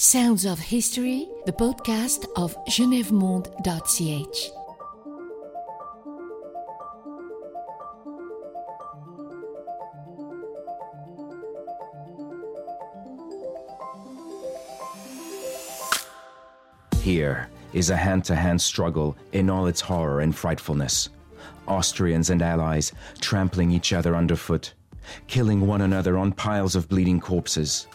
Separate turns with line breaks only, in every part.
Sounds of History, the podcast of genèvemonde.ch.
Here is a hand to hand struggle in all its horror and frightfulness. Austrians and allies trampling each other underfoot, killing one another on piles of bleeding corpses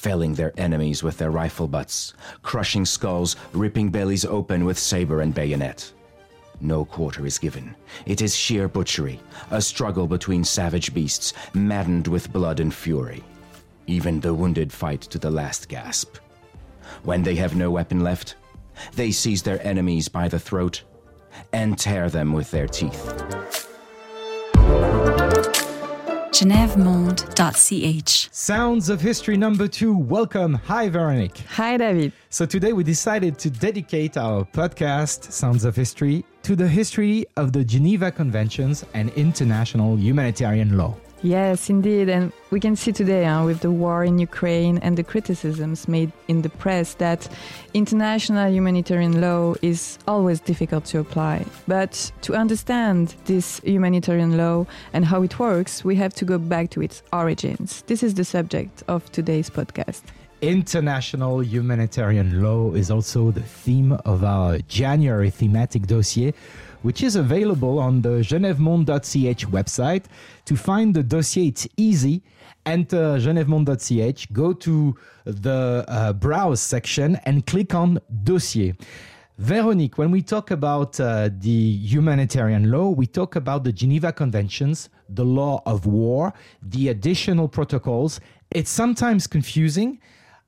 felling their enemies with their rifle butts, crushing skulls, ripping bellies open with saber and bayonet. No quarter is given. It is sheer butchery, a struggle between savage beasts, maddened with blood and fury. Even the wounded fight to the last gasp. When they have no weapon left, they seize their enemies by the throat and tear them with their teeth
genèvemonde.ch.
Sounds of History number two. Welcome. Hi, Veronique.
Hi, David.
So today we decided to dedicate our podcast, Sounds of History, to the history of the Geneva Conventions and international humanitarian law.
Yes, indeed. And we can see today uh, with the war in Ukraine and the criticisms made in the press that international humanitarian law is always difficult to apply. But to understand this humanitarian law and how it works, we have to go back to its origins. This is the subject of today's podcast.
International humanitarian law is also the theme of our January thematic dossier which is available on the genèvemonde.ch website. To find the dossier, it's easy. Enter genèvemonde.ch, go to the uh, browse section and click on dossier. Veronique, when we talk about uh, the humanitarian law, we talk about the Geneva Conventions, the law of war, the additional protocols. It's sometimes confusing.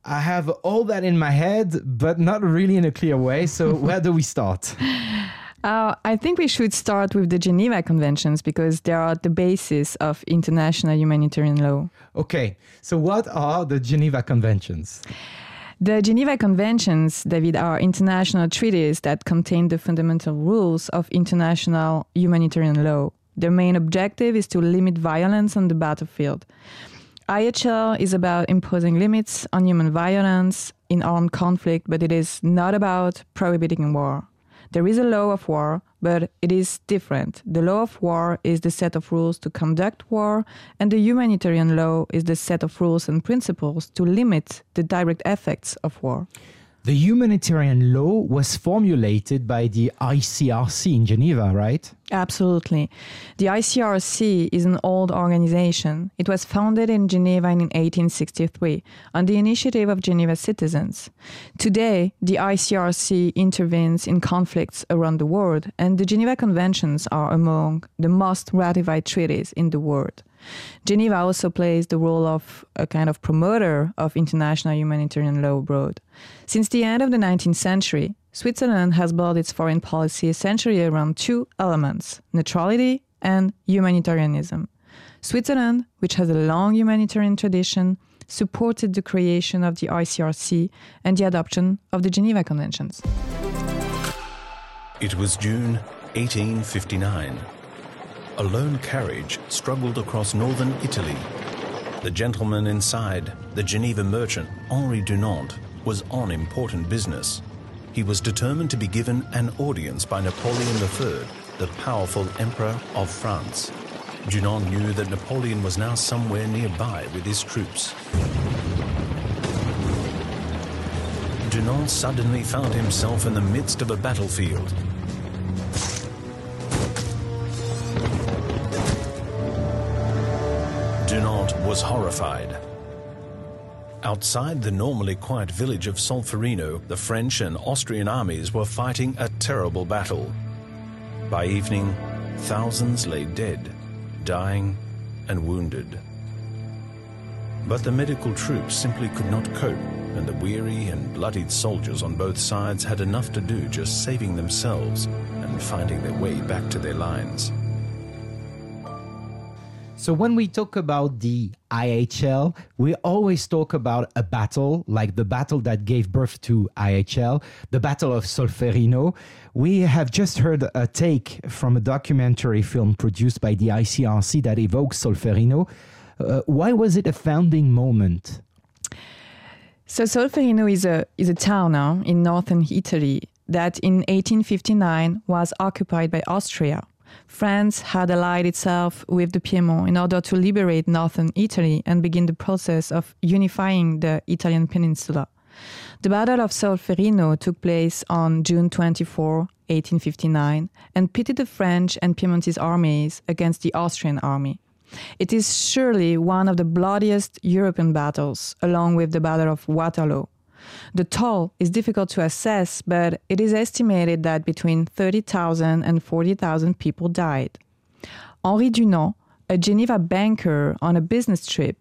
I have all that in my head, but not really in a clear way. So, where do we start?
Uh, I think we should start with the Geneva Conventions because they are the basis of international humanitarian law.
Okay, so what are the Geneva Conventions?
The Geneva Conventions, David, are international treaties that contain the fundamental rules of international humanitarian law. Their main objective is to limit violence on the battlefield. IHL is about imposing limits on human violence in armed conflict, but it is not about prohibiting war. There is a law of war, but it is different. The law of war is the set of rules to conduct war, and the humanitarian law is the set of rules and principles to limit the direct effects of war.
The humanitarian law was formulated by the ICRC in Geneva, right?
Absolutely. The ICRC is an old organization. It was founded in Geneva in 1863 on the initiative of Geneva citizens. Today, the ICRC intervenes in conflicts around the world, and the Geneva Conventions are among the most ratified treaties in the world. Geneva also plays the role of a kind of promoter of international humanitarian law abroad. Since the end of the 19th century, Switzerland has built its foreign policy essentially around two elements neutrality and humanitarianism. Switzerland, which has a long humanitarian tradition, supported the creation of the ICRC and the adoption of the Geneva Conventions.
It was June 1859 a lone carriage struggled across northern Italy. The gentleman inside, the Geneva merchant Henri Dunant, was on important business. He was determined to be given an audience by Napoleon III, the powerful Emperor of France. Dunant knew that Napoleon was now somewhere nearby with his troops. Dunant suddenly found himself in the midst of a battlefield was horrified. Outside the normally quiet village of Solferino, the French and Austrian armies were fighting a terrible battle. By evening, thousands lay dead, dying, and wounded. But the medical troops simply could not cope, and the weary and bloodied soldiers on both sides had enough to do just saving themselves and finding their way back to their lines.
So when we talk about the IHL, we always talk about a battle, like the battle that gave birth to IHL, the Battle of Solferino. We have just heard a take from a documentary film produced by the ICRC that evokes Solferino. Uh, why was it a founding moment?
So Solferino is a is a town now in northern Italy that in 1859 was occupied by Austria. France had allied itself with the Piedmont in order to liberate northern Italy and begin the process of unifying the Italian peninsula. The Battle of Solferino took place on June 24, 1859, and pitted the French and Piedmontese armies against the Austrian army. It is surely one of the bloodiest European battles, along with the Battle of Waterloo. The toll is difficult to assess, but it is estimated that between 30,000 and 40,000 people died. Henri Dunant, a Geneva banker on a business trip,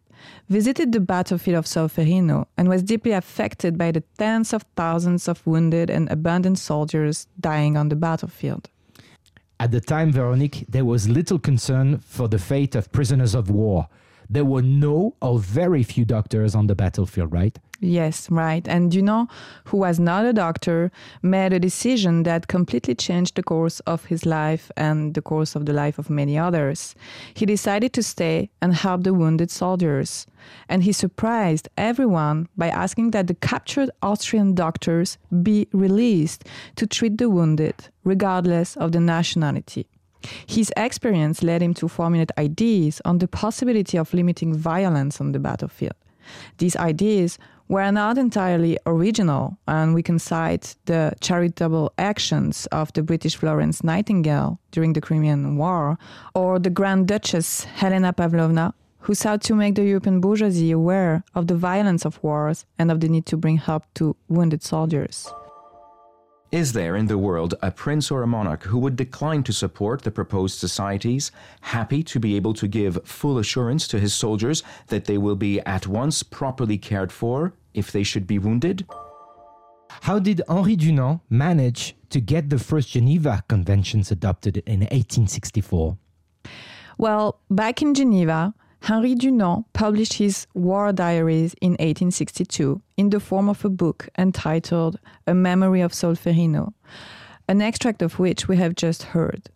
visited the battlefield of Solferino and was deeply affected by the tens of thousands of wounded and abandoned soldiers dying on the battlefield.
At the time, Veronique, there was little concern for the fate of prisoners of war. There were no or very few doctors on the battlefield, right?
Yes, right. And Dunant, who was not a doctor, made a decision that completely changed the course of his life and the course of the life of many others. He decided to stay and help the wounded soldiers. And he surprised everyone by asking that the captured Austrian doctors be released to treat the wounded, regardless of the nationality. His experience led him to formulate ideas on the possibility of limiting violence on the battlefield. These ideas were not entirely original, and we can cite the charitable actions of the British Florence Nightingale during the Crimean War, or the Grand Duchess Helena Pavlovna, who sought to make the European bourgeoisie aware of the violence of wars and of the need to bring help to wounded soldiers.
Is there in the world a prince or a monarch who would decline to support the proposed societies, happy to be able to give full assurance to his soldiers that they will be at once properly cared for if they should be wounded?
How did Henri Dunant manage to get the first Geneva Conventions adopted in 1864?
Well, back in Geneva, Henri Dunant published his war diaries in 1862 in the form of a book entitled A Memory of Solferino, an extract of which we have just heard.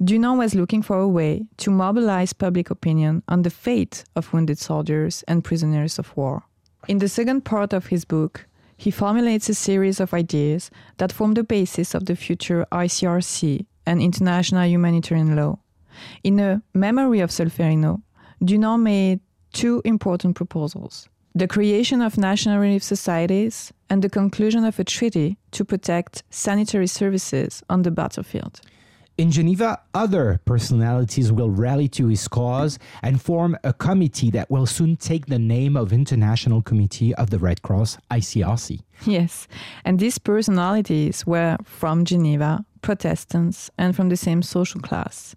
Dunant was looking for a way to mobilize public opinion on the fate of wounded soldiers and prisoners of war. In the second part of his book, he formulates a series of ideas that form the basis of the future ICRC and international humanitarian law. In A Memory of Solferino, Dunant made two important proposals the creation of national relief societies and the conclusion of a treaty to protect sanitary services on the battlefield.
In Geneva, other personalities will rally to his cause and form a committee that will soon take the name of International Committee of the Red Cross, ICRC.
Yes, and these personalities were from Geneva, Protestants, and from the same social class.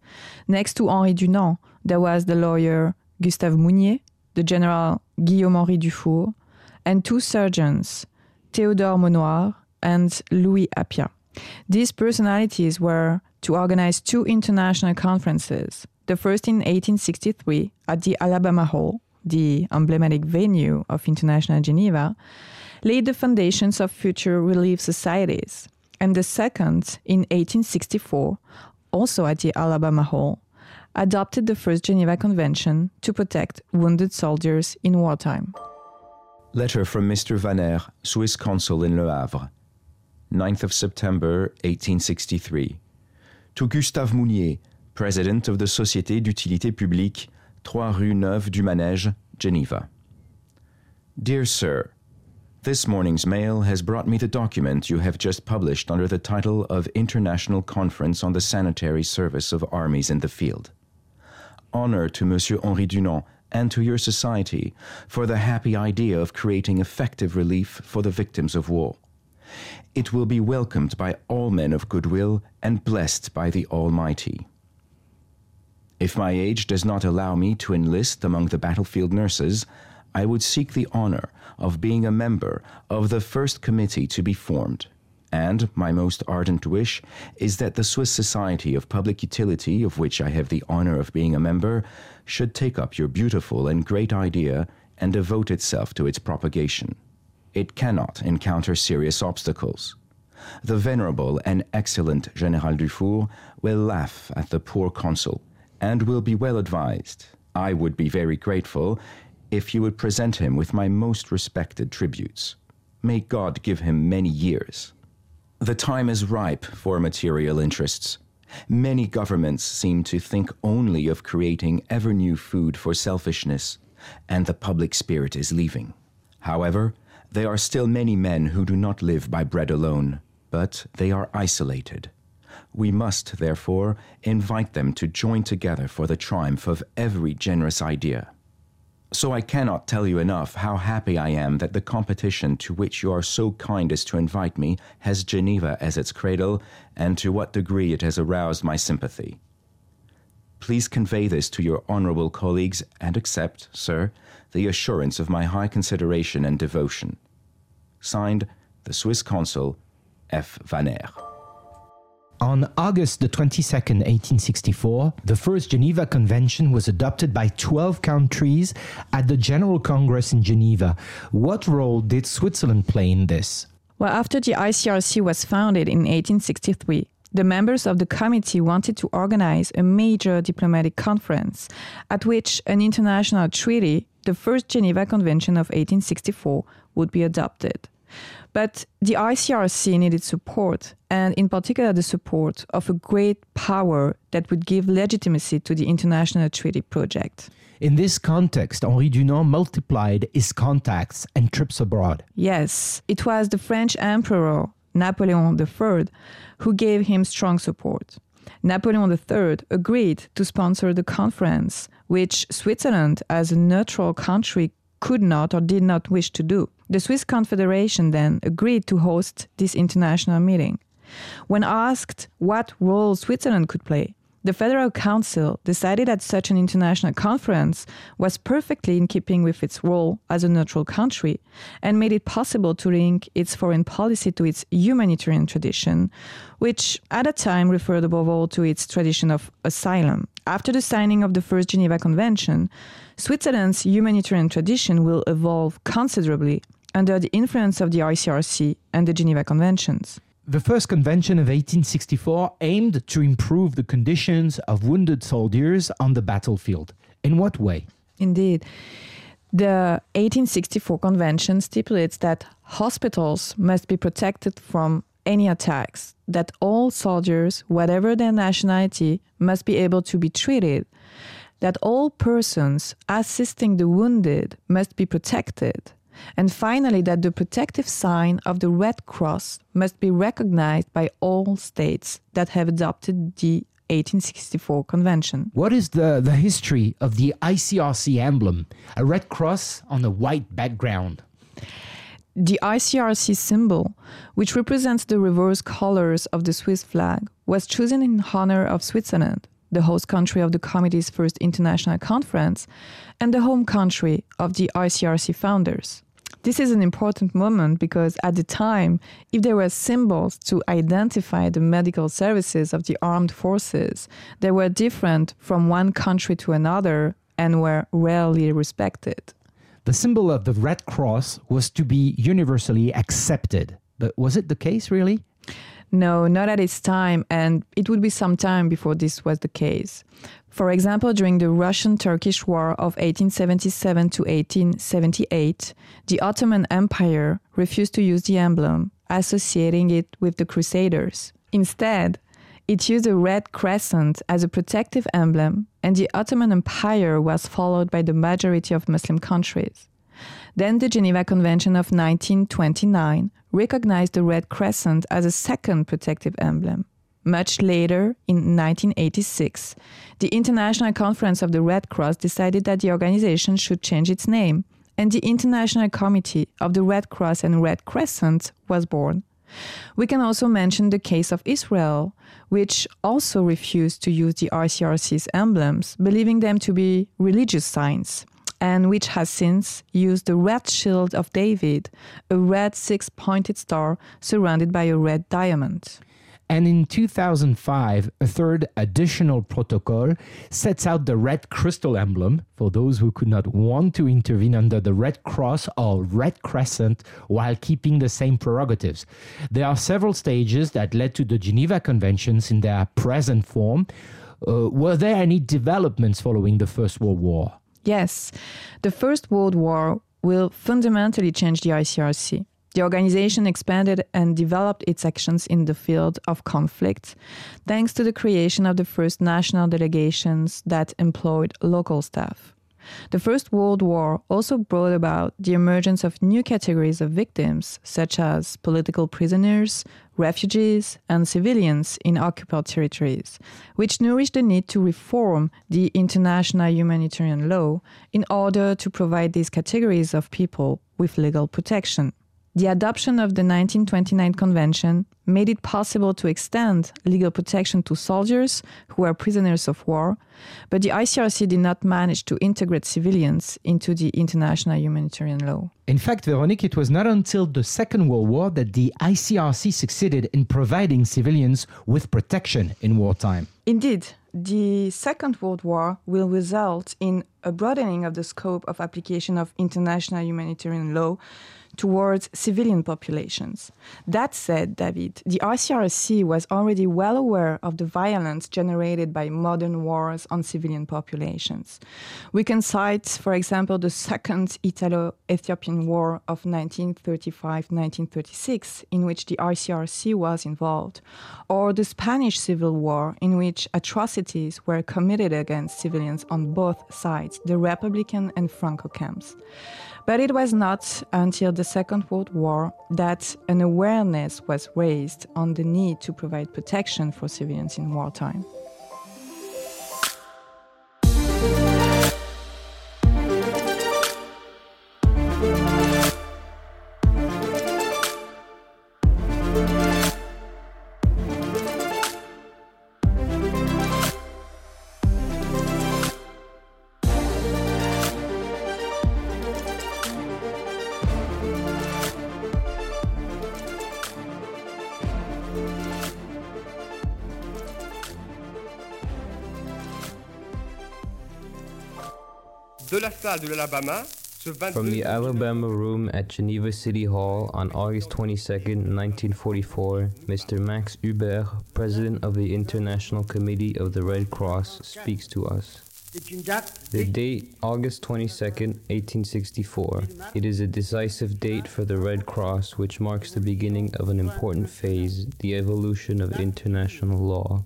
Next to Henri Dunant, there was the lawyer Gustave Moynier, the general Guillaume Henri Dufour, and two surgeons, Théodore Maunoir and Louis Appia. These personalities were to organize two international conferences, the first in 1863 at the Alabama Hall, the emblematic venue of International Geneva, laid the foundations of future relief societies, and the second in 1864, also at the Alabama Hall, adopted the first Geneva Convention to protect wounded soldiers in wartime.
Letter from Mr. Vaner, Swiss consul in Le Havre. 9th of September 1863. To Gustave Moynier, President of the Société d'Utilité Publique, 3 Rue Neuve du Manège, Geneva. Dear Sir, this morning's mail has brought me the document you have just published under the title of International Conference on the Sanitary Service of Armies in the Field. Honor to Monsieur Henri Dunant and to your society for the happy idea of creating effective relief for the victims of war. It will be welcomed by all men of goodwill and blessed by the Almighty. If my age does not allow me to enlist among the battlefield nurses, I would seek the honor of being a member of the first committee to be formed. And my most ardent wish is that the Swiss Society of Public Utility, of which I have the honor of being a member, should take up your beautiful and great idea and devote itself to its propagation. It cannot encounter serious obstacles. The venerable and excellent General Dufour will laugh at the poor consul and will be well advised. I would be very grateful if you would present him with my most respected tributes. May God give him many years. The time is ripe for material interests. Many governments seem to think only of creating ever new food for selfishness, and the public spirit is leaving. However, there are still many men who do not live by bread alone, but they are isolated. We must, therefore, invite them to join together for the triumph of every generous idea. So I cannot tell you enough how happy I am that the competition to which you are so kind as to invite me has Geneva as its cradle, and to what degree it has aroused my sympathy. Please convey this to your honorable colleagues and accept, sir, the assurance of my high consideration and devotion. Signed, the Swiss Consul, F. Vaner.
On August the 22nd, 1864, the first Geneva Convention was adopted by 12 countries at the General Congress in Geneva. What role did Switzerland play in this?
Well, after the ICRC was founded in 1863, the members of the committee wanted to organize a major diplomatic conference at which an international treaty, the First Geneva Convention of 1864, would be adopted. But the ICRC needed support, and in particular, the support of a great power that would give legitimacy to the international treaty project.
In this context, Henri Dunant multiplied his contacts and trips abroad.
Yes, it was the French Emperor, Napoleon III, who gave him strong support. Napoleon III agreed to sponsor the conference, which Switzerland, as a neutral country, could not or did not wish to do. The Swiss Confederation then agreed to host this international meeting. When asked what role Switzerland could play, the Federal Council decided that such an international conference was perfectly in keeping with its role as a neutral country and made it possible to link its foreign policy to its humanitarian tradition, which at a time referred above all to its tradition of asylum. After the signing of the First Geneva Convention, Switzerland's humanitarian tradition will evolve considerably under the influence of the ICRC and the Geneva Conventions.
The first convention of 1864 aimed to improve the conditions of wounded soldiers on the battlefield. In what way?
Indeed. The 1864 convention stipulates that hospitals must be protected from any attacks, that all soldiers, whatever their nationality, must be able to be treated, that all persons assisting the wounded must be protected, and finally, that the protective sign of the Red Cross must be recognized by all states that have adopted the 1864 convention.
What is the, the history of the ICRC emblem? A red cross on a white background.
The ICRC symbol, which represents the reverse colors of the Swiss flag, was chosen in honor of Switzerland, the host country of the committee's first international conference, and the home country of the ICRC founders. This is an important moment because at the time, if there were symbols to identify the medical services of the armed forces, they were different from one country to another and were rarely respected.
The symbol of the Red Cross was to be universally accepted. But was it the case, really?
No, not at its time, and it would be some time before this was the case. For example, during the Russian Turkish War of 1877 to 1878, the Ottoman Empire refused to use the emblem, associating it with the Crusaders. Instead, it used a red crescent as a protective emblem, and the Ottoman Empire was followed by the majority of Muslim countries. Then the Geneva Convention of 1929 recognized the Red Crescent as a second protective emblem. Much later, in 1986, the International Conference of the Red Cross decided that the organization should change its name, and the International Committee of the Red Cross and Red Crescent was born. We can also mention the case of Israel, which also refused to use the ICRC's emblems, believing them to be religious signs and which has since used the red shield of David, a red six pointed star surrounded by a red diamond.
And in 2005, a third additional protocol sets out the red crystal emblem for those who could not want to intervene under the Red Cross or Red Crescent while keeping the same prerogatives. There are several stages that led to the Geneva Conventions in their present form. Uh, were there any developments following the First World War?
Yes, the First World War will fundamentally change the ICRC. The organization expanded and developed its actions in the field of conflict thanks to the creation of the first national delegations that employed local staff. The First World War also brought about the emergence of new categories of victims, such as political prisoners, refugees, and civilians in occupied territories, which nourished the need to reform the international humanitarian law in order to provide these categories of people with legal protection. The adoption of the 1929 Convention made it possible to extend legal protection to soldiers who were prisoners of war, but the ICRC did not manage to integrate civilians into the international humanitarian law.
In fact, Veronique, it was not until the Second World War that the ICRC succeeded in providing civilians with protection in wartime.
Indeed, the Second World War will result in a broadening of the scope of application of international humanitarian law towards civilian populations. That said, David, the ICRC was already well aware of the violence generated by modern wars on civilian populations. We can cite, for example, the Second Italo Ethiopian War of 1935 1936, in which the ICRC was involved, or the Spanish Civil War, in which atrocities were committed against civilians on both sides, the Republican and Franco camps. But it was not until the Second World War that an awareness was raised on the need to provide protection for civilians in wartime.
La salle de l'Alabama
From the Alabama room at Geneva City Hall on August 22, 1944, Mr. Max Huber, President of the International Committee of the Red Cross, speaks to us.
C'est une date
The date, August 22, 1864. It is a decisive date for the Red Cross, which marks the beginning of an important phase, the evolution of international law.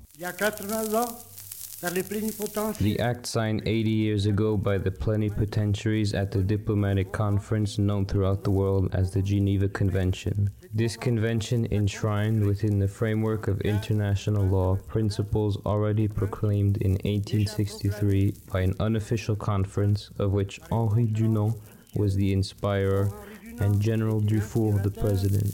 The act signed 80 years ago by the plenipotentiaries at the diplomatic conference known throughout the world as the Geneva Convention. This convention enshrined within the framework of international law principles already proclaimed in 1863 by an unofficial conference of which Henri Dunant was the inspirer and General Dufour the president.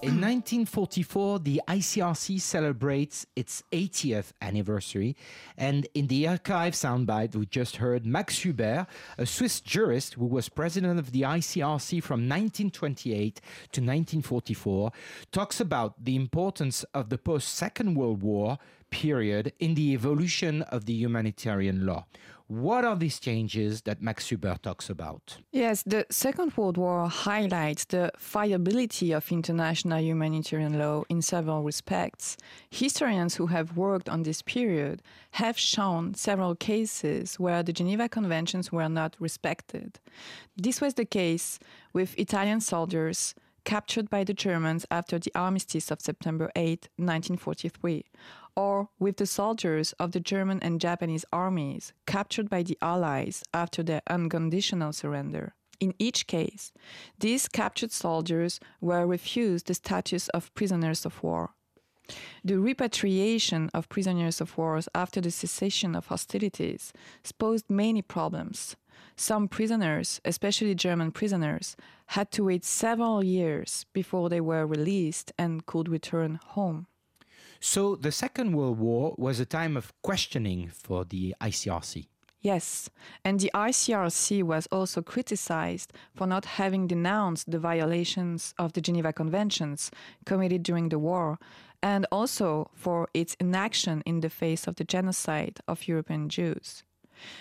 In 1944, the ICRC celebrates its 80th anniversary, and in the archive soundbite, we just heard Max Huber, a Swiss jurist who was president of the ICRC from 1928 to 1944, talks about the importance of the post Second World War period in the evolution of the humanitarian law. What are these changes that Max Huber talks about?
Yes, the Second World War highlights the viability of international humanitarian law in several respects. Historians who have worked on this period have shown several cases where the Geneva Conventions were not respected. This was the case with Italian soldiers captured by the Germans after the armistice of September 8, 1943, or with the soldiers of the German and Japanese armies captured by the Allies after their unconditional surrender. In each case, these captured soldiers were refused the status of prisoners of war. The repatriation of prisoners of war after the cessation of hostilities posed many problems. Some prisoners, especially German prisoners, had to wait several years before they were released and could return home.
So, the Second World War was a time of questioning for the ICRC.
Yes, and the ICRC was also criticized for not having denounced the violations of the Geneva Conventions committed during the war, and also for its inaction in the face of the genocide of European Jews.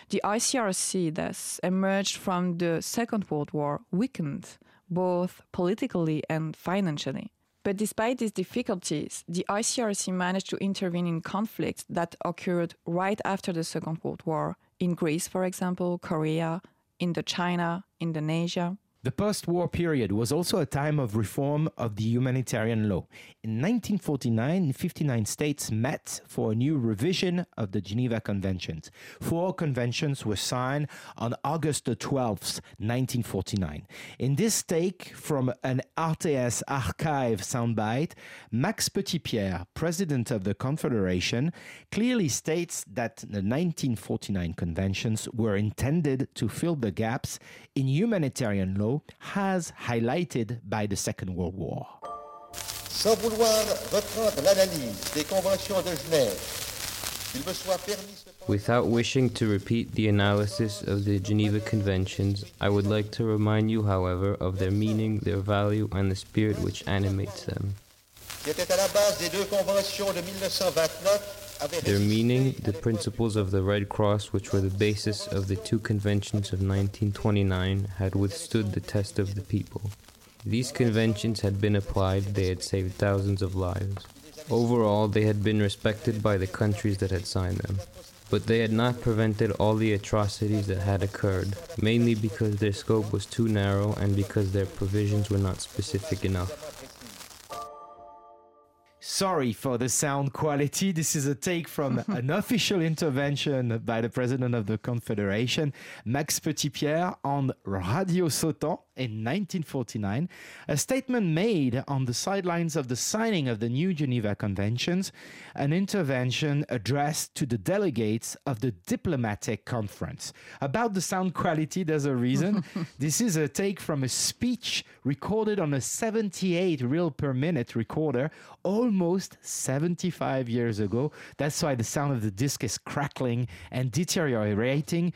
The ICRC thus emerged from the Second World War weakened, both politically and financially. But despite these difficulties, the ICRC managed to intervene in conflicts that occurred right after the Second World War, in Greece, for example, Korea, Indochina, Indonesia.
The post war period was also a time of reform of the humanitarian law. In 1949, 59 states met for a new revision of the Geneva Conventions. Four conventions were signed on August 12, 1949. In this take from an RTS archive soundbite, Max Petitpierre, president of the Confederation, clearly states that the 1949 conventions were intended to fill the gaps in humanitarian law as highlighted by the Second World War.
Sans vouloir reprendre l'analyse des conventions de Genève, il me soit permis cependant-
Without wishing to repeat the analysis of the Geneva Conventions, I would like to remind you, however, of their meaning, their value, and the spirit which animates them.
Qui était à la base des deux conventions de 1929 avait
Their meaning, the principles of the Red Cross, which were the basis of the two conventions of 1929, had withstood the test of the people. These conventions had been applied, they had saved thousands of lives. Overall, they had been respected by the countries that had signed them. But they had not prevented all the atrocities that had occurred, mainly because their scope was too narrow and because their provisions were not specific enough.
Sorry for the sound quality. This is a take from an official intervention by the president of the Confederation, Max Petitpierre, on Radio Sottens in 1949. A statement made on the sidelines of the signing of the new Geneva Conventions, an intervention addressed to the delegates of the diplomatic conference. About the sound quality, there's a reason. this is a take from a speech recorded on a 78 reel per minute recorder almost 75 years ago. That's why the sound of the disc is crackling and deteriorating.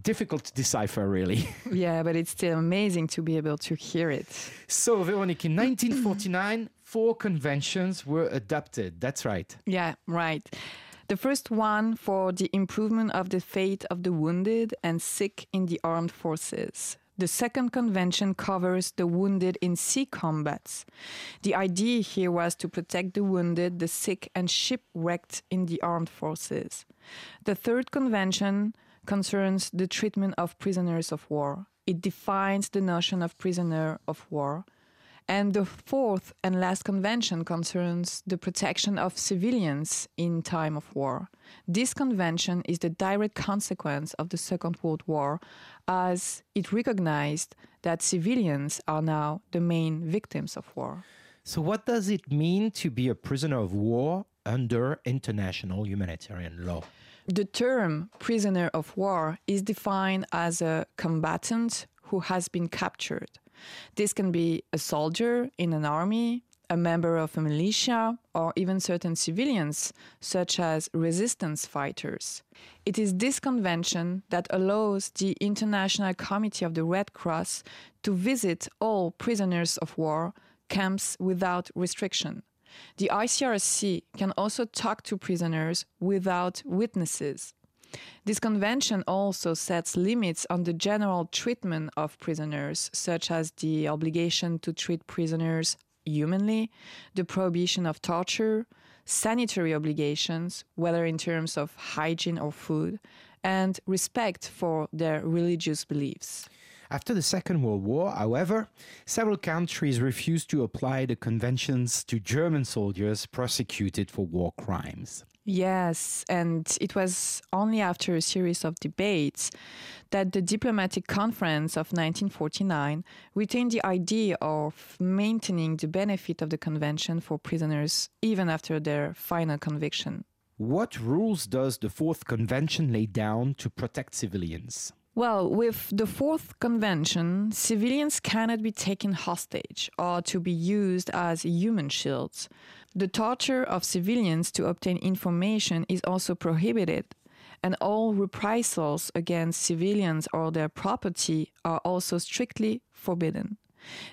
Difficult to decipher, really.
Yeah, but it's still amazing to be able to hear it.
So, Veronique, in 1949, four conventions were adopted. That's right.
Yeah, right. The first one for the improvement of the fate of the wounded and sick in the armed forces. The second convention covers the wounded in sea combats. The idea here was to protect the wounded, the sick, and shipwrecked in the armed forces. The third convention concerns the treatment of prisoners of war. It defines the notion of prisoner of war. And the fourth and last convention concerns the protection of civilians in time of war. This convention is the direct consequence of the Second World War, as it recognized that civilians are now the main victims of war.
So, what does it mean to be a prisoner of war under international humanitarian law?
The term prisoner of war is defined as a combatant who has been captured. This can be a soldier in an army, a member of a militia, or even certain civilians, such as resistance fighters. It is this convention that allows the International Committee of the Red Cross to visit all prisoners of war camps without restriction. The ICRC can also talk to prisoners without witnesses. This convention also sets limits on the general treatment of prisoners, such as the obligation to treat prisoners humanly, the prohibition of torture, sanitary obligations, whether in terms of hygiene or food, and respect for their religious beliefs.
After the Second World War, however, several countries refused to apply the conventions to German soldiers prosecuted for war crimes.
Yes, and it was only after a series of debates that the Diplomatic Conference of 1949 retained the idea of maintaining the benefit of the convention for prisoners even after their final conviction.
What rules does the Fourth Convention lay down to protect civilians?
Well, with the fourth convention, civilians cannot be taken hostage or to be used as human shields. The torture of civilians to obtain information is also prohibited, and all reprisals against civilians or their property are also strictly forbidden.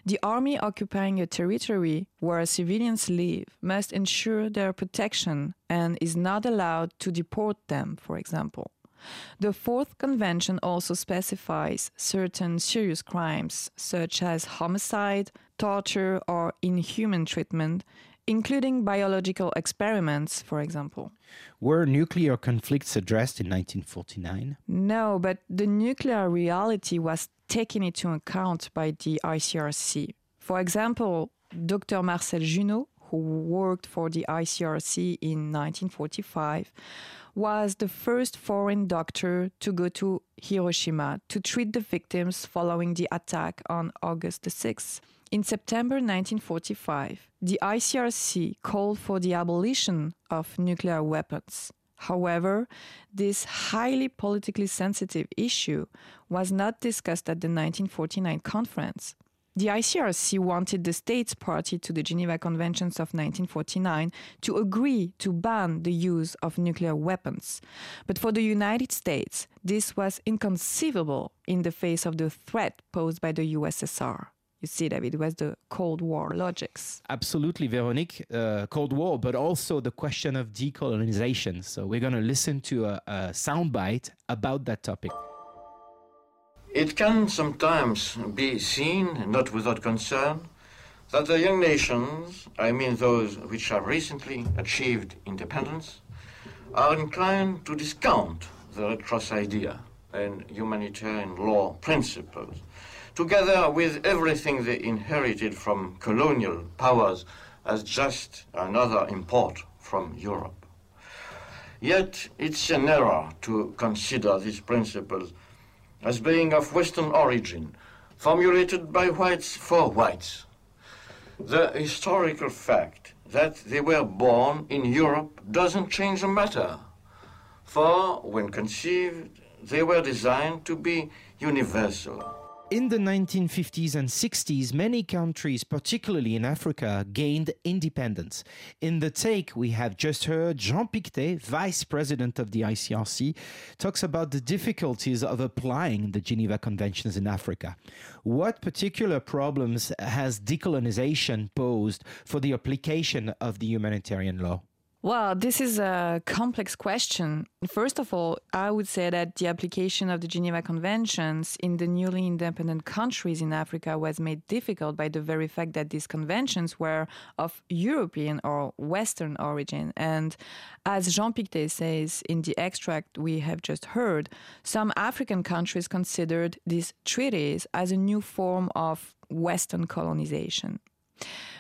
The army occupying a territory where civilians live must ensure their protection and is not allowed to deport them, for example. The Fourth Convention also specifies certain serious crimes, such as homicide, torture, or inhuman treatment, including biological experiments, for example.
Were nuclear conflicts addressed in 1949?
No, but the nuclear reality was taken into account by the ICRC. For example, Dr. Marcel Junod, who worked for the ICRC in 1945, was the first foreign doctor to go to Hiroshima to treat the victims following the attack on August the 6th. In September 1945, the ICRC called for the abolition of nuclear weapons. However, this highly politically sensitive issue was not discussed at the 1949 conference. The ICRC wanted the states party to the Geneva Conventions of 1949 to agree to ban the use of nuclear weapons. But for the United States, this was inconceivable in the face of the threat posed by the USSR. You see, David, it was the Cold War logics.
Absolutely, Veronique. Uh, Cold War, but also the question of decolonization. So we're going to listen to a, a soundbite about that topic.
It can sometimes be seen, not without concern, that the young nations, I mean those which have recently achieved independence, are inclined to discount the Red Cross idea and humanitarian law principles, together with everything they inherited from colonial powers as just another import from Europe. Yet it's an error to consider these principles as being of Western origin, formulated by whites for whites. The historical fact that they were born in Europe doesn't change the matter, for when conceived, they were designed to be universal.
In the 1950s and 60s, many countries, particularly in Africa, gained independence. In the take, we have just heard Jean Pictet, vice president of the ICRC, talks about the difficulties of applying the Geneva Conventions in Africa. What particular problems has decolonization posed for the application of the humanitarian law?
Well, this is a complex question. First of all, I would say that the application of the Geneva Conventions in the newly independent countries in Africa was made difficult by the very fact that these conventions were of European or Western origin. And as Jean Pictet says in the extract we have just heard, some African countries considered these treaties as a new form of Western colonization.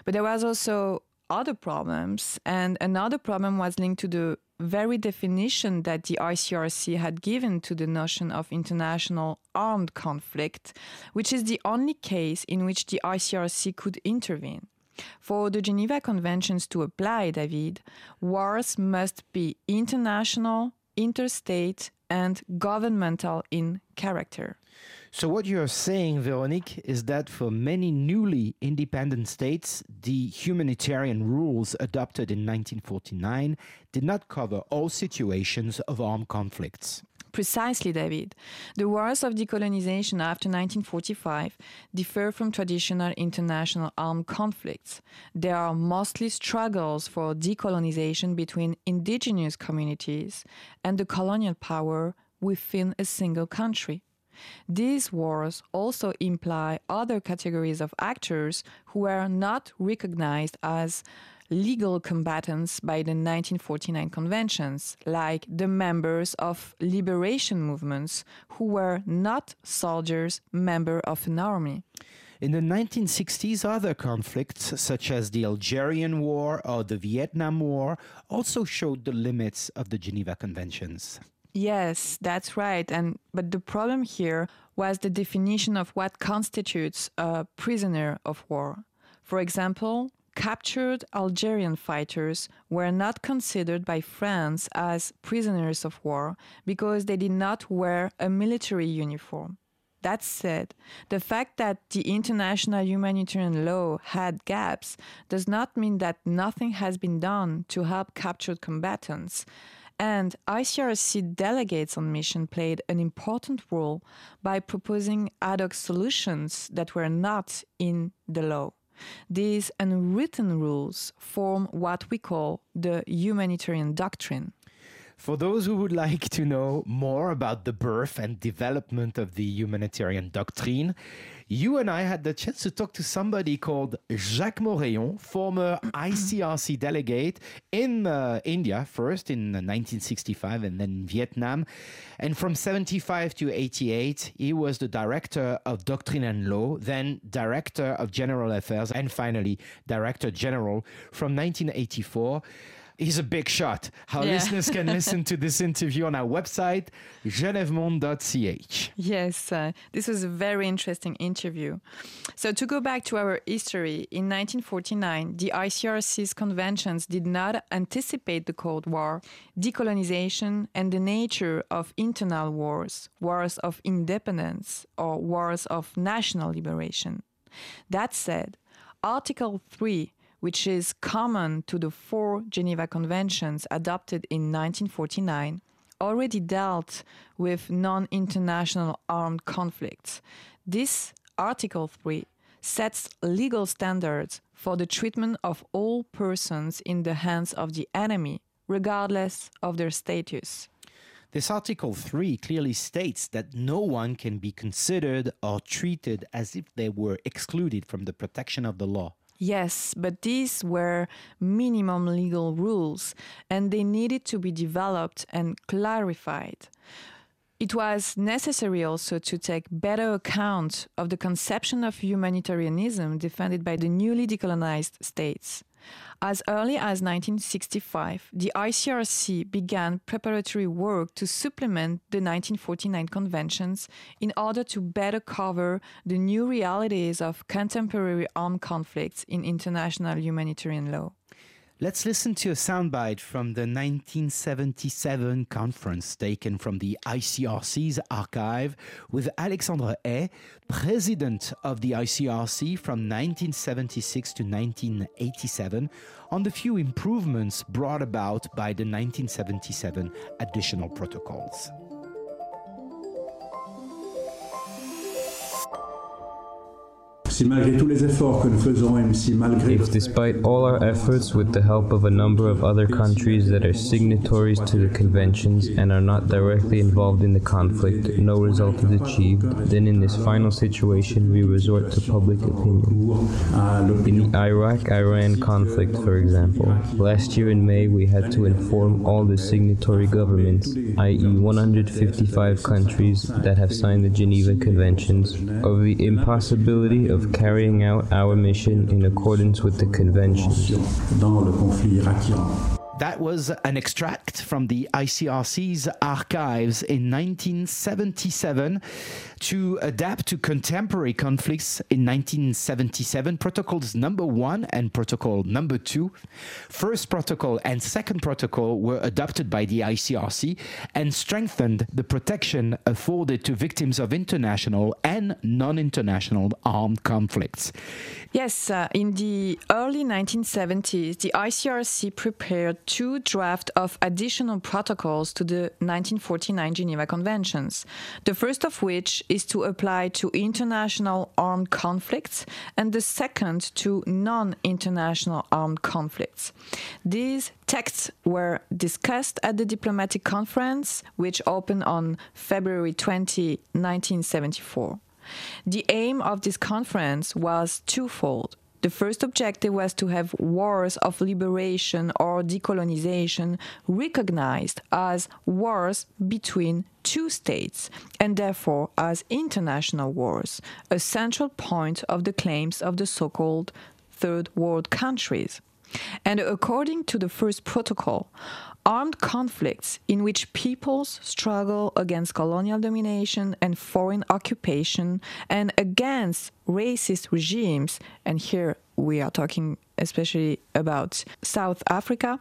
But there was also other problems. And another problem was linked to the very definition that the ICRC had given to the notion of international armed conflict, which is the only case in which the ICRC could intervene. For the Geneva Conventions to apply, David, wars must be international, interstate, and governmental in character.
So, what you're saying, Veronique, is that for many newly independent states, the humanitarian rules adopted in 1949 did not cover all situations of armed conflicts.
Precisely, David. The wars of decolonization after 1945 differ from traditional international armed conflicts. They are mostly struggles for decolonization between indigenous communities and the colonial power within a single country. These wars also imply other categories of actors who were not recognized as legal combatants by the 1949 conventions, like the members of liberation movements who were not soldiers, member of an army.
In the 1960s, other conflicts, such as the Algerian War or the Vietnam War, also showed the limits of the Geneva Conventions.
Yes, that's right. And but the problem here was the definition of what constitutes a prisoner of war. For example, captured Algerian fighters were not considered by France as prisoners of war because they did not wear a military uniform. That said, the fact that the international humanitarian law had gaps does not mean that nothing has been done to help captured combatants. And ICRC delegates on mission played an important role by proposing ad hoc solutions that were not in the law. These unwritten rules form what we call the humanitarian doctrine.
For those who would like to know more about the birth and development of the humanitarian doctrine, you and I had the chance to talk to somebody called Jacques Moreillon, former ICRC delegate in uh, India, first in 1965 and then Vietnam. And from 75 to 88, he was the director of doctrine and law, then director of general affairs, and finally director general from 1984 he's a big shot. Our
Yeah.
listeners can listen to this interview on our website, genevemonde.ch.
Yes, uh, this was a very interesting interview. So, to go back to our history, in 1949, the ICRC's conventions did not anticipate the Cold War, decolonization, and the nature of internal wars, wars of independence, or wars of national liberation. That said, Article 3 which is common to the four Geneva Conventions adopted in 1949, already dealt with non international armed conflicts. This Article 3 sets legal standards for the treatment of all persons in the hands of the enemy, regardless of their status.
This Article 3 clearly states that no one can be considered or treated as if they were excluded from the protection of the law.
Yes, but these were minimum legal rules and they needed to be developed and clarified. It was necessary also to take better account of the conception of humanitarianism defended by the newly decolonized states. As early as 1965, the ICRC began preparatory work to supplement the 1949 conventions in order to better cover the new realities of contemporary armed conflicts in international humanitarian law.
Let's listen to a soundbite from the 1977 conference taken from the ICRC's archive with Alexandre Hay, president of the ICRC from 1976 to 1987, on the few improvements brought about by the 1977 additional protocols.
If despite all our efforts with the help of a number of other countries that are signatories to the conventions and are not directly involved in the conflict, no result is achieved, then in this final situation we resort to public opinion. In the Iraq-Iran conflict, for example, last year in May we had to inform all the signatory governments, i.e. 155 countries that have signed the Geneva Conventions, of the impossibility of carrying out our mission in accordance with the conventions.
That was an extract from the ICRC's archives in 1977 to adapt to contemporary conflicts in 1977. Protocols number one and protocol number two. First protocol and second protocol were adopted by the ICRC and strengthened the protection afforded to victims of international and non international armed conflicts.
Yes, uh, in the early 1970s, the ICRC prepared two drafts of additional protocols to the 1949 Geneva Conventions. The first of which is to apply to international armed conflicts, and the second to non international armed conflicts. These texts were discussed at the diplomatic conference, which opened on February 20, 1974. The aim of this conference was twofold. The first objective was to have wars of liberation or decolonization recognized as wars between two states and therefore as international wars, a central point of the claims of the so called third world countries. And according to the first protocol, armed conflicts in which peoples struggle against colonial domination and foreign occupation and against racist regimes, and here we are talking especially about South Africa.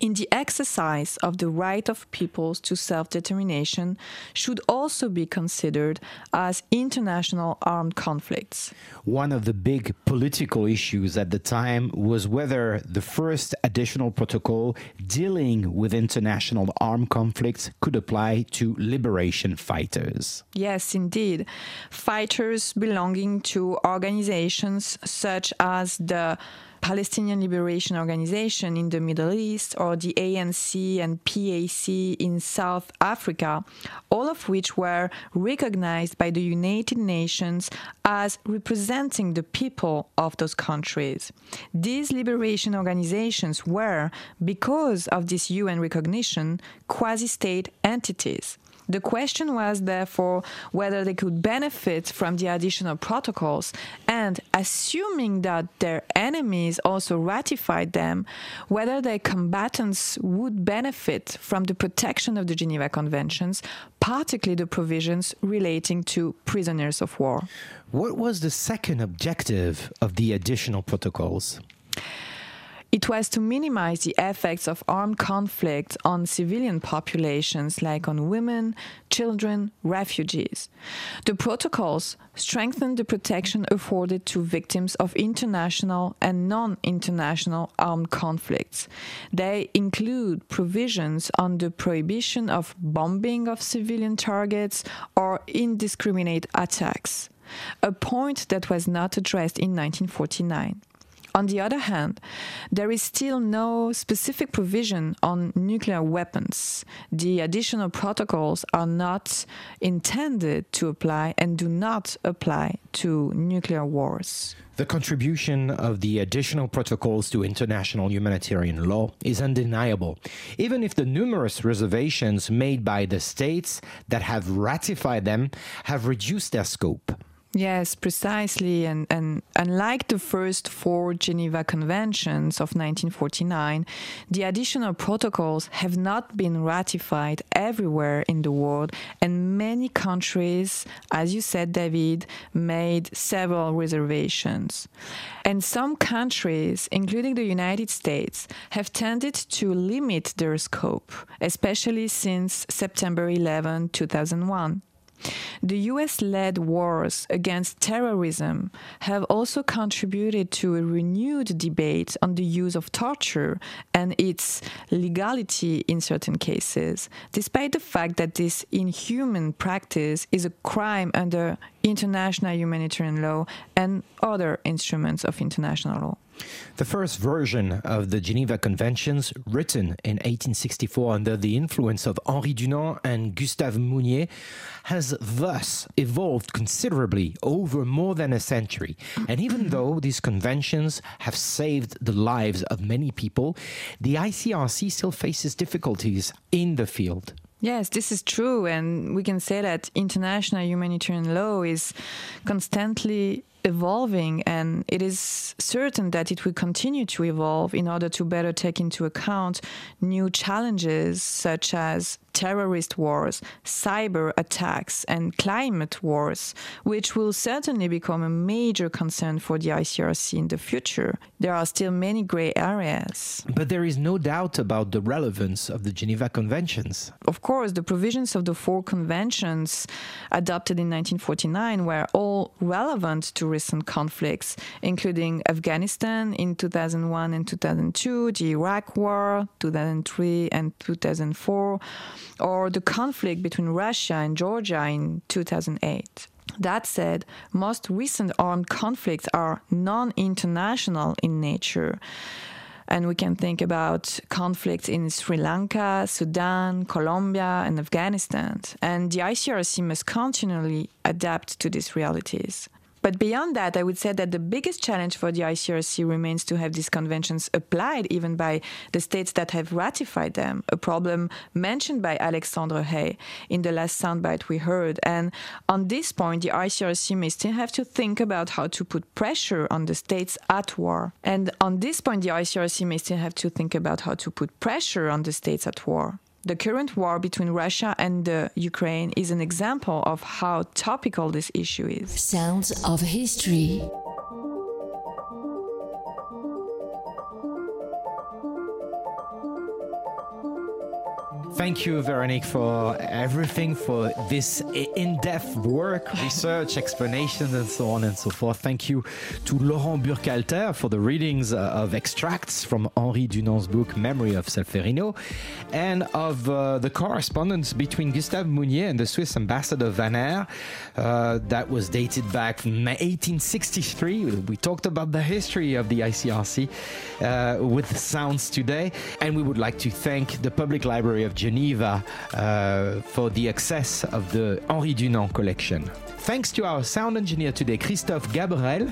In the exercise of the right of peoples to self determination, should also be considered as international armed conflicts.
One of the big political issues at the time was whether the first additional protocol dealing with international armed conflicts could apply to liberation fighters.
Yes, indeed. Fighters belonging to organizations such as the Palestinian Liberation Organization in the Middle East or the ANC and PAC in South Africa, all of which were recognized by the United Nations as representing the people of those countries. These liberation organizations were, because of this UN recognition, quasi state entities. The question was, therefore, whether they could benefit from the additional protocols, and assuming that their enemies also ratified them, whether their combatants would benefit from the protection of the Geneva Conventions, particularly the provisions relating to prisoners of war.
What was the second objective of the additional protocols?
It was to minimize the effects of armed conflict on civilian populations like on women, children, refugees. The protocols strengthened the protection afforded to victims of international and non international armed conflicts. They include provisions on the prohibition of bombing of civilian targets or indiscriminate attacks, a point that was not addressed in 1949. On the other hand, there is still no specific provision on nuclear weapons. The additional protocols are not intended to apply and do not apply to nuclear wars.
The contribution of the additional protocols to international humanitarian law is undeniable, even if the numerous reservations made by the states that have ratified them have reduced their scope.
Yes, precisely. And, and unlike the first four Geneva Conventions of 1949, the additional protocols have not been ratified everywhere in the world, and many countries, as you said, David, made several reservations. And some countries, including the United States, have tended to limit their scope, especially since September 11, 2001. The US led wars against terrorism have also contributed to a renewed debate on the use of torture and its legality in certain cases, despite the fact that this inhuman practice is a crime under international humanitarian law and other instruments of international law.
The first version of the Geneva Conventions, written in 1864 under the influence of Henri Dunant and Gustave Moynier, has thus evolved considerably over more than a century. And even though these conventions have saved the lives of many people, the ICRC still faces difficulties in the field.
Yes, this is true. And we can say that international humanitarian law is constantly evolving, and it is certain that it will continue to evolve in order to better take into account new challenges such as terrorist wars, cyber attacks, and climate wars, which will certainly become a major concern for the ICRC in the future. There are still many gray areas.
But there is no doubt about the relevance of the Geneva Conventions.
Of course, the provisions of the four conventions adopted in 1949 were all relevant to recent conflicts, including Afghanistan in 2001 and 2002, the Iraq War, 2003 and 2004, or the conflict between Russia and Georgia in 2008. That said, most recent armed conflicts are non international in nature. And we can think about conflicts in Sri Lanka, Sudan, Colombia, and Afghanistan. And the ICRC must continually adapt to these realities. But beyond that, I would say that the biggest challenge for the ICRC remains to have these conventions applied even by the states that have ratified them, a problem mentioned by Alexandre Hay in the last soundbite we heard. And on this point, the ICRC may still have to think about how to put pressure on the states at war. And on this point, the ICRC may still have to think about how to put pressure on the states at war. The current war between Russia and uh, Ukraine is an example of how topical this issue is.
Sounds of History.
Thank you, Veronique, for everything, for this in depth work, research, explanations, and so on and so forth. Thank you to Laurent Burkhalter for the readings uh, of extracts from Henri Dunant's book, Memory of Solferino, and of uh, the correspondence between Gustave Moynier and the Swiss ambassador Van Air. Uh, that was dated back from 1863. We talked about the history of the ICRC uh, with sounds today, and we would like to thank the Public Library of Geneva uh, for the access of the Henri Dunant collection. Thanks to our sound engineer today, Christophe Gabrel.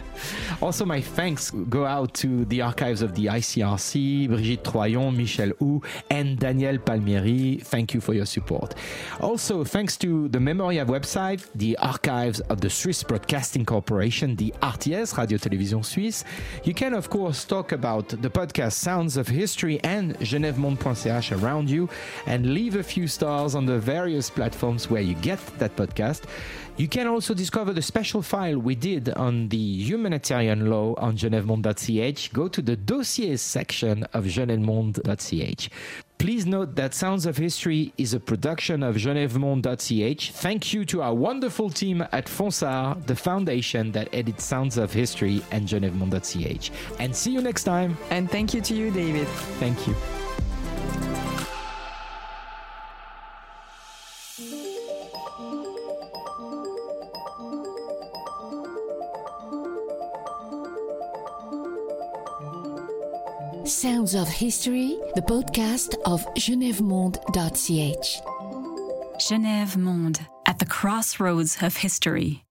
Also, my thanks go out to the archives of the ICRC, Brigitte Troyon, Michel Hou, and Daniel Palmieri. Thank you for your support. Also, thanks to the Memoriav website, the archives of the Swiss Broadcasting Corporation, the RTS, Radio Télévision Suisse. You can, of course, talk about the podcast Sounds of History and genèvemonde.ch around you and leave a few stars on the various platforms where you get that podcast. You can also discover the special file we did on the humanitarian law on genèvemonde.ch. Go to the dossiers section of genèvemonde.ch. Please note that Sounds of History is a production of genèvemonde.ch. Thank you to our wonderful team at Fonsar, the foundation that edits Sounds of History and genèvemonde.ch. And see you next time.
And thank you to you, David.
Thank you.
Sounds of History, the podcast of genèvemonde.ch.
Genève Monde, at the crossroads of history.